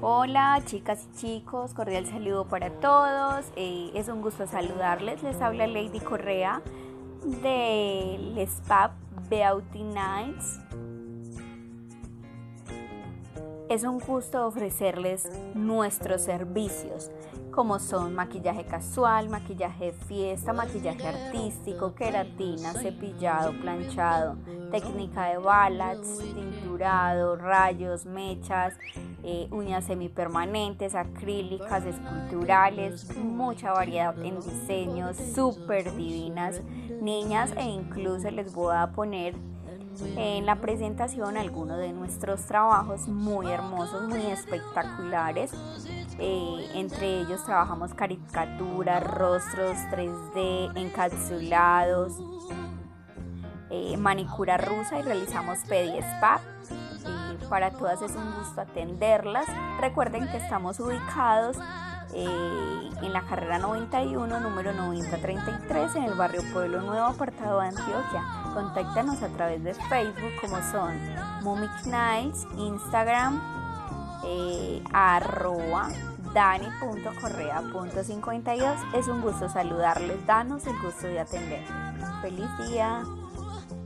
Hola chicas y chicos, cordial saludo para todos. Eh, es un gusto saludarles. Les habla Lady Correa del SPAP Beauty Nights. Es un gusto ofrecerles nuestros servicios, como son maquillaje casual, maquillaje de fiesta, maquillaje artístico, queratina, cepillado, planchado, técnica de balas, tinturado, rayos, mechas, eh, uñas semipermanentes, acrílicas, esculturales, mucha variedad en diseños, súper divinas, niñas e incluso les voy a poner en la presentación algunos de nuestros trabajos muy hermosos, muy espectaculares. Eh, entre ellos trabajamos caricaturas, rostros 3D, encapsulados, eh, manicura rusa y realizamos pedi spa. para todas es un gusto atenderlas. Recuerden que estamos ubicados eh, en la carrera 91, número 9033, en el barrio Pueblo Nuevo, apartado de Antioquia. Contáctanos a través de Facebook, como son Mumic Nights, Instagram, eh, arroba dani.correa.52. Es un gusto saludarles, danos el gusto de atender. Feliz día. Oh.